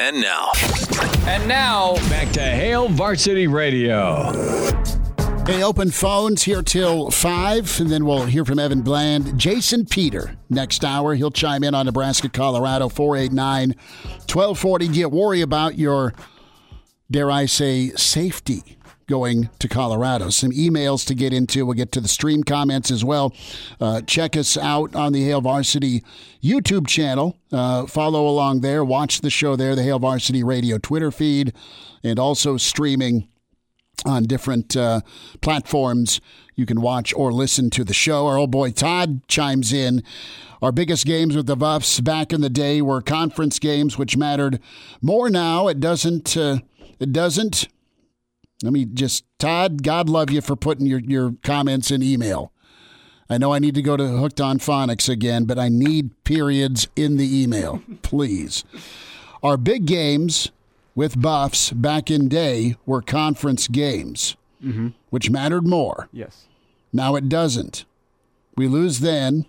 And now, And now, Back to Hail Varsity Radio. Hey, open phones here till 5, and then we'll hear from Evan Bland. Jason Peter, next hour. He'll chime in on Nebraska, Colorado, 489 1240. Do you worry about your, dare I say, safety going to Colorado? Some emails to get into. We'll get to the stream comments as well. Uh, check us out on the Hail Varsity YouTube channel. Uh, follow along there. Watch the show there, the Hail Varsity Radio Twitter feed, and also streaming on different uh, platforms. You can watch or listen to the show. Our old boy Todd chimes in. Our biggest games with the Buffs back in the day were conference games, which mattered more now. It doesn't. Uh, it doesn't. Let me just, Todd. God love you for putting your your comments in email. I know I need to go to Hooked on Phonics again, but I need periods in the email, please. Our big games with Buffs back in day were conference games, mm-hmm. which mattered more. Yes. Now it doesn't. We lose then,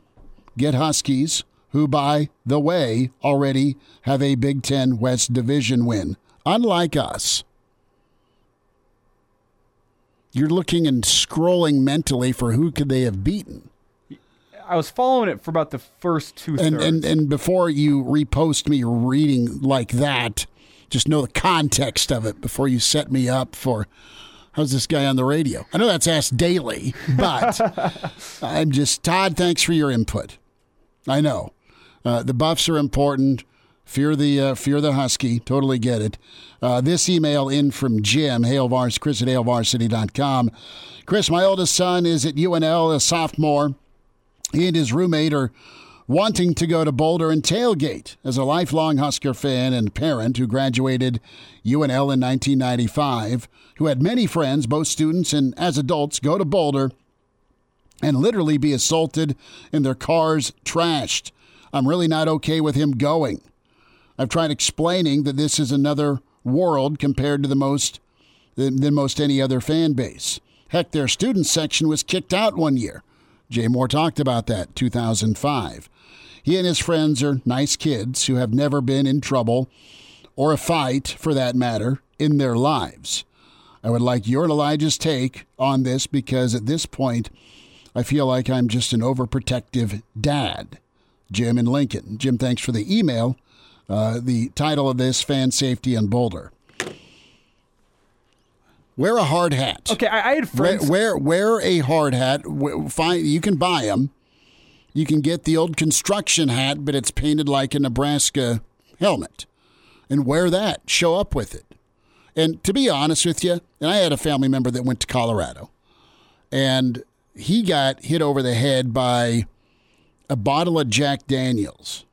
get Huskies, who, by the way, already have a Big Ten West Division win, unlike us. You're looking and scrolling mentally for who could they have beaten. I was following it for about the first two And, and and before you repost me reading like that, just know the context of it before you set me up for how's this guy on the radio? I know that's asked daily, but I'm just Todd. Thanks for your input. I know uh, the buffs are important. Fear the uh, fear the husky. Totally get it. Uh, this email in from Jim Halevars Chris at HailVarsity.com. Chris, my oldest son is at UNL, a sophomore. He and his roommate are wanting to go to Boulder and tailgate. As a lifelong Husker fan and parent who graduated UNL in 1995, who had many friends, both students and as adults, go to Boulder and literally be assaulted and their cars trashed. I'm really not okay with him going. I've tried explaining that this is another world compared to the most than, than most any other fan base. Heck, their student section was kicked out one year. Jay Moore talked about that 2005. He and his friends are nice kids who have never been in trouble or a fight, for that matter, in their lives. I would like your and Elijah's take on this because at this point, I feel like I'm just an overprotective dad. Jim in Lincoln. Jim, thanks for the email. Uh, the title of this fan safety in Boulder. Wear a hard hat. okay, I, I had Wear, friends. wear wear a hard hat. Find you can buy them. You can get the old construction hat, but it's painted like a Nebraska helmet, and wear that. Show up with it. And to be honest with you, and I had a family member that went to Colorado, and he got hit over the head by a bottle of Jack Daniels.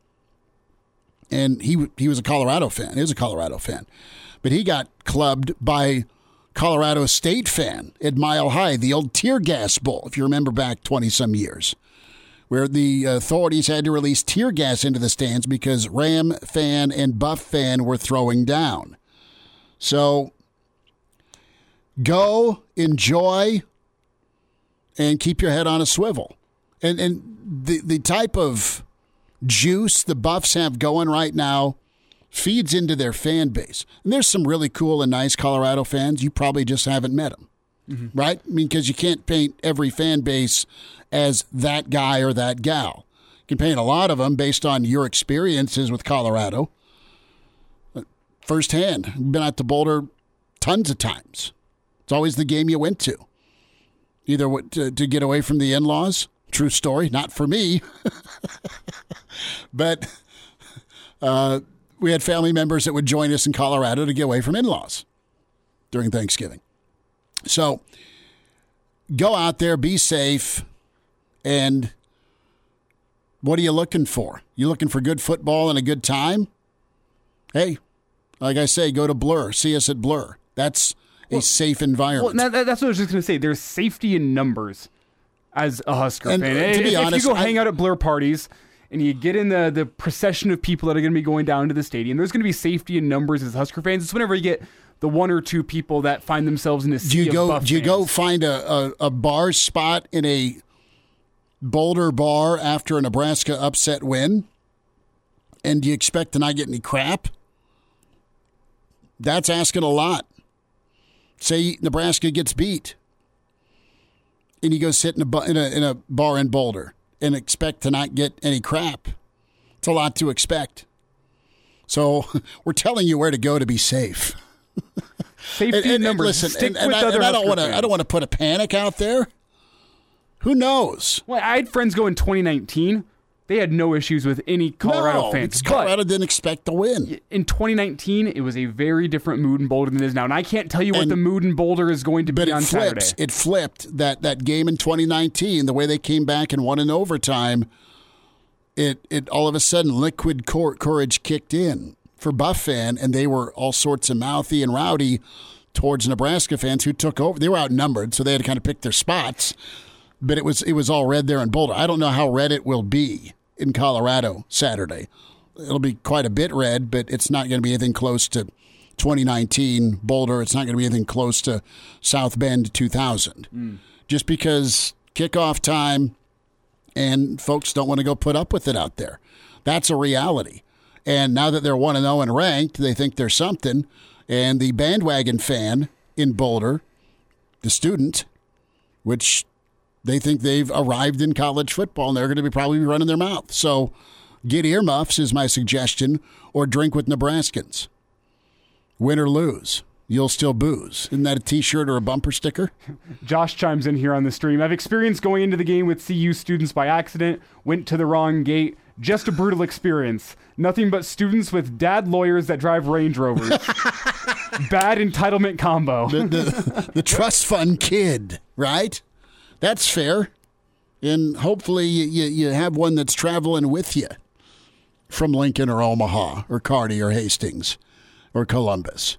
And he he was a Colorado fan. He was a Colorado fan, but he got clubbed by Colorado State fan at Mile High, the old tear gas bowl, if you remember back 20 some years, where the authorities had to release tear gas into the stands because Ram fan and Buff fan were throwing down. So go, enjoy, and keep your head on a swivel. And, and the, the type of juice the Buffs have going right now feeds into their fan base. And there's some really cool and nice Colorado fans. You probably just haven't met them, mm-hmm. right? I mean, because you can't paint every fan base as that guy or that gal. You can paint a lot of them based on your experiences with Colorado uh, firsthand. Been out to Boulder tons of times. It's always the game you went to. Either what- to, to get away from the in laws. True story. Not for me. but uh, we had family members that would join us in Colorado to get away from in laws during Thanksgiving. So go out there, be safe, and what are you looking for? You looking for good football and a good time? Hey, Like I say, go to Blur. See us at Blur. That's a safe environment. Well, that, that's what I was just gonna say. There's safety in numbers as a Husker And, fan. uh, to if, be if honest, you go I- hang out at Blur parties and you get in the the procession of people that are gonna be going down to the stadium, there's gonna be safety in numbers as Husker fans. It's whenever you get the one or two people that find themselves in a sea do you of go? Do you go find a, a, a bar spot in a Boulder bar after a Nebraska upset win? And do you expect to not get any crap? That's asking a lot. Say Nebraska gets beat, and you go sit in a, in a in a bar in Boulder and expect to not get any crap. It's a lot to expect. So we're telling you where to go to be safe. safety And- and- numbers? listen, Stick and, and with I, other and I don't want to. I don't want to put a panic out there. Who knows? Well, I had friends go in 2019. They had no issues with any Colorado no, fans. Colorado didn't expect to win. in 2019, it was a very different mood in Boulder than it is now. And I can't tell you what And- the mood in Boulder is going to But be it on flips. Saturday. It flipped that that game in 2019. The way they came back and won in overtime. It it all of a sudden liquid cour- courage kicked in for Buff fan, and they were all sorts of mouthy and rowdy towards Nebraska fans who took over. They were outnumbered, so they had to kind of pick their spots. But it was it was all red there in Boulder. I don't know how red it will be in Colorado Saturday. It'll be quite a bit red, but it's not going to be anything close to 2019 Boulder. It's not going to be anything close to South Bend 2000. Hmm. Just because kickoff time and folks don't want to go put up with it out there. That's a reality. And now that they're 1 0 and ranked, they think they're something. And the bandwagon fan in Boulder, the student, which they think they've arrived in college football and they're going to be probably running their mouth. So get earmuffs is my suggestion, or drink with Nebraskans. Win or lose, you'll still booze. Isn't that a t shirt or a bumper sticker? Josh chimes in here on the stream. I've experienced going into the game with CU students by accident, went to the wrong gate. Just a brutal experience. Nothing but students with dad lawyers that drive Range Rovers. Bad entitlement combo. the, the, the trust fund kid, right? That's fair. And hopefully you, you, you have one that's traveling with you from Lincoln or Omaha or Kearney or Hastings or Columbus.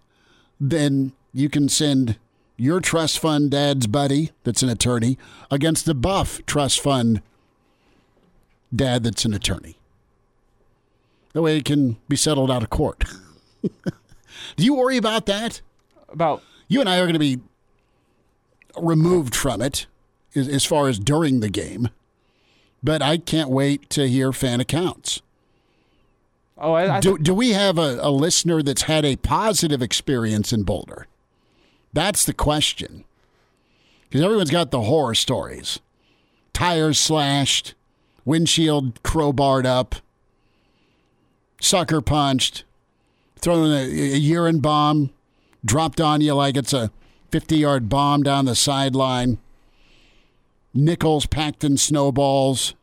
Then you can send your trust fund dad's buddy that's an attorney against the Buff trust fund dad that's an attorney. That way it can be settled out of court. Do you worry about that? About you and I are going to be removed from it as, as far as during the game. But I can't wait to hear fan accounts. oh, I, I Do, do we have a, a listener that's had a positive experience in Boulder? That's the question. Because everyone's got the horror stories tires slashed, windshield crowbarred up, sucker punched, thrown a, a urine bomb dropped on you like it's a 50 yard bomb down the sideline, nickels packed in snowballs,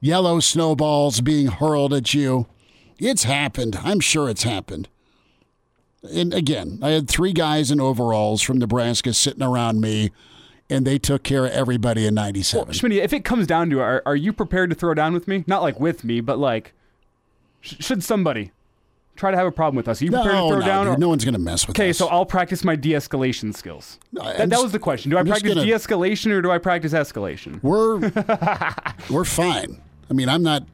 yellow snowballs being hurled at you. It's happened. I'm sure it's happened. And again, I had three guys in overalls from Nebraska sitting around me, and they took care of everybody in 97. Schmitty, if it comes down to it, are, are you prepared to throw down with me? Not like with me, but like, sh- should somebody try to have a problem with us? Are you no, prepared to throw no, down? dude, or- no one's going to mess with us. Okay, so I'll practice my de-escalation skills. I'm that, that was the question. Do I I'm just practice gonna- de-escalation or do I practice escalation? we're we're fine. I mean, I'm not.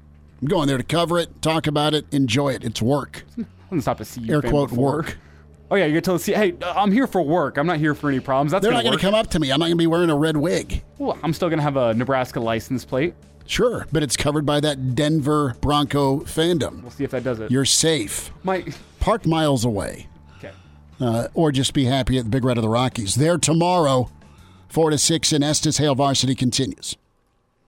I'm going there to cover it, talk about it, enjoy it. It's work. I didn't stop to see you. Air quote before. work. Oh yeah, you get to see. Hey, I'm here for work. I'm not here for any problems. That's They're gonna not going to come up to me. I'm not going to be wearing a red wig. Well, I'm still gonna have a Nebraska license plate. Sure, but it's covered by that Denver Bronco fandom. We'll see if that does it. You're safe. My Parked miles away. okay. uh, or just be happy at the Big Red of the Rockies. There tomorrow, 4 to 6 in Estes. Hail Varsity continues.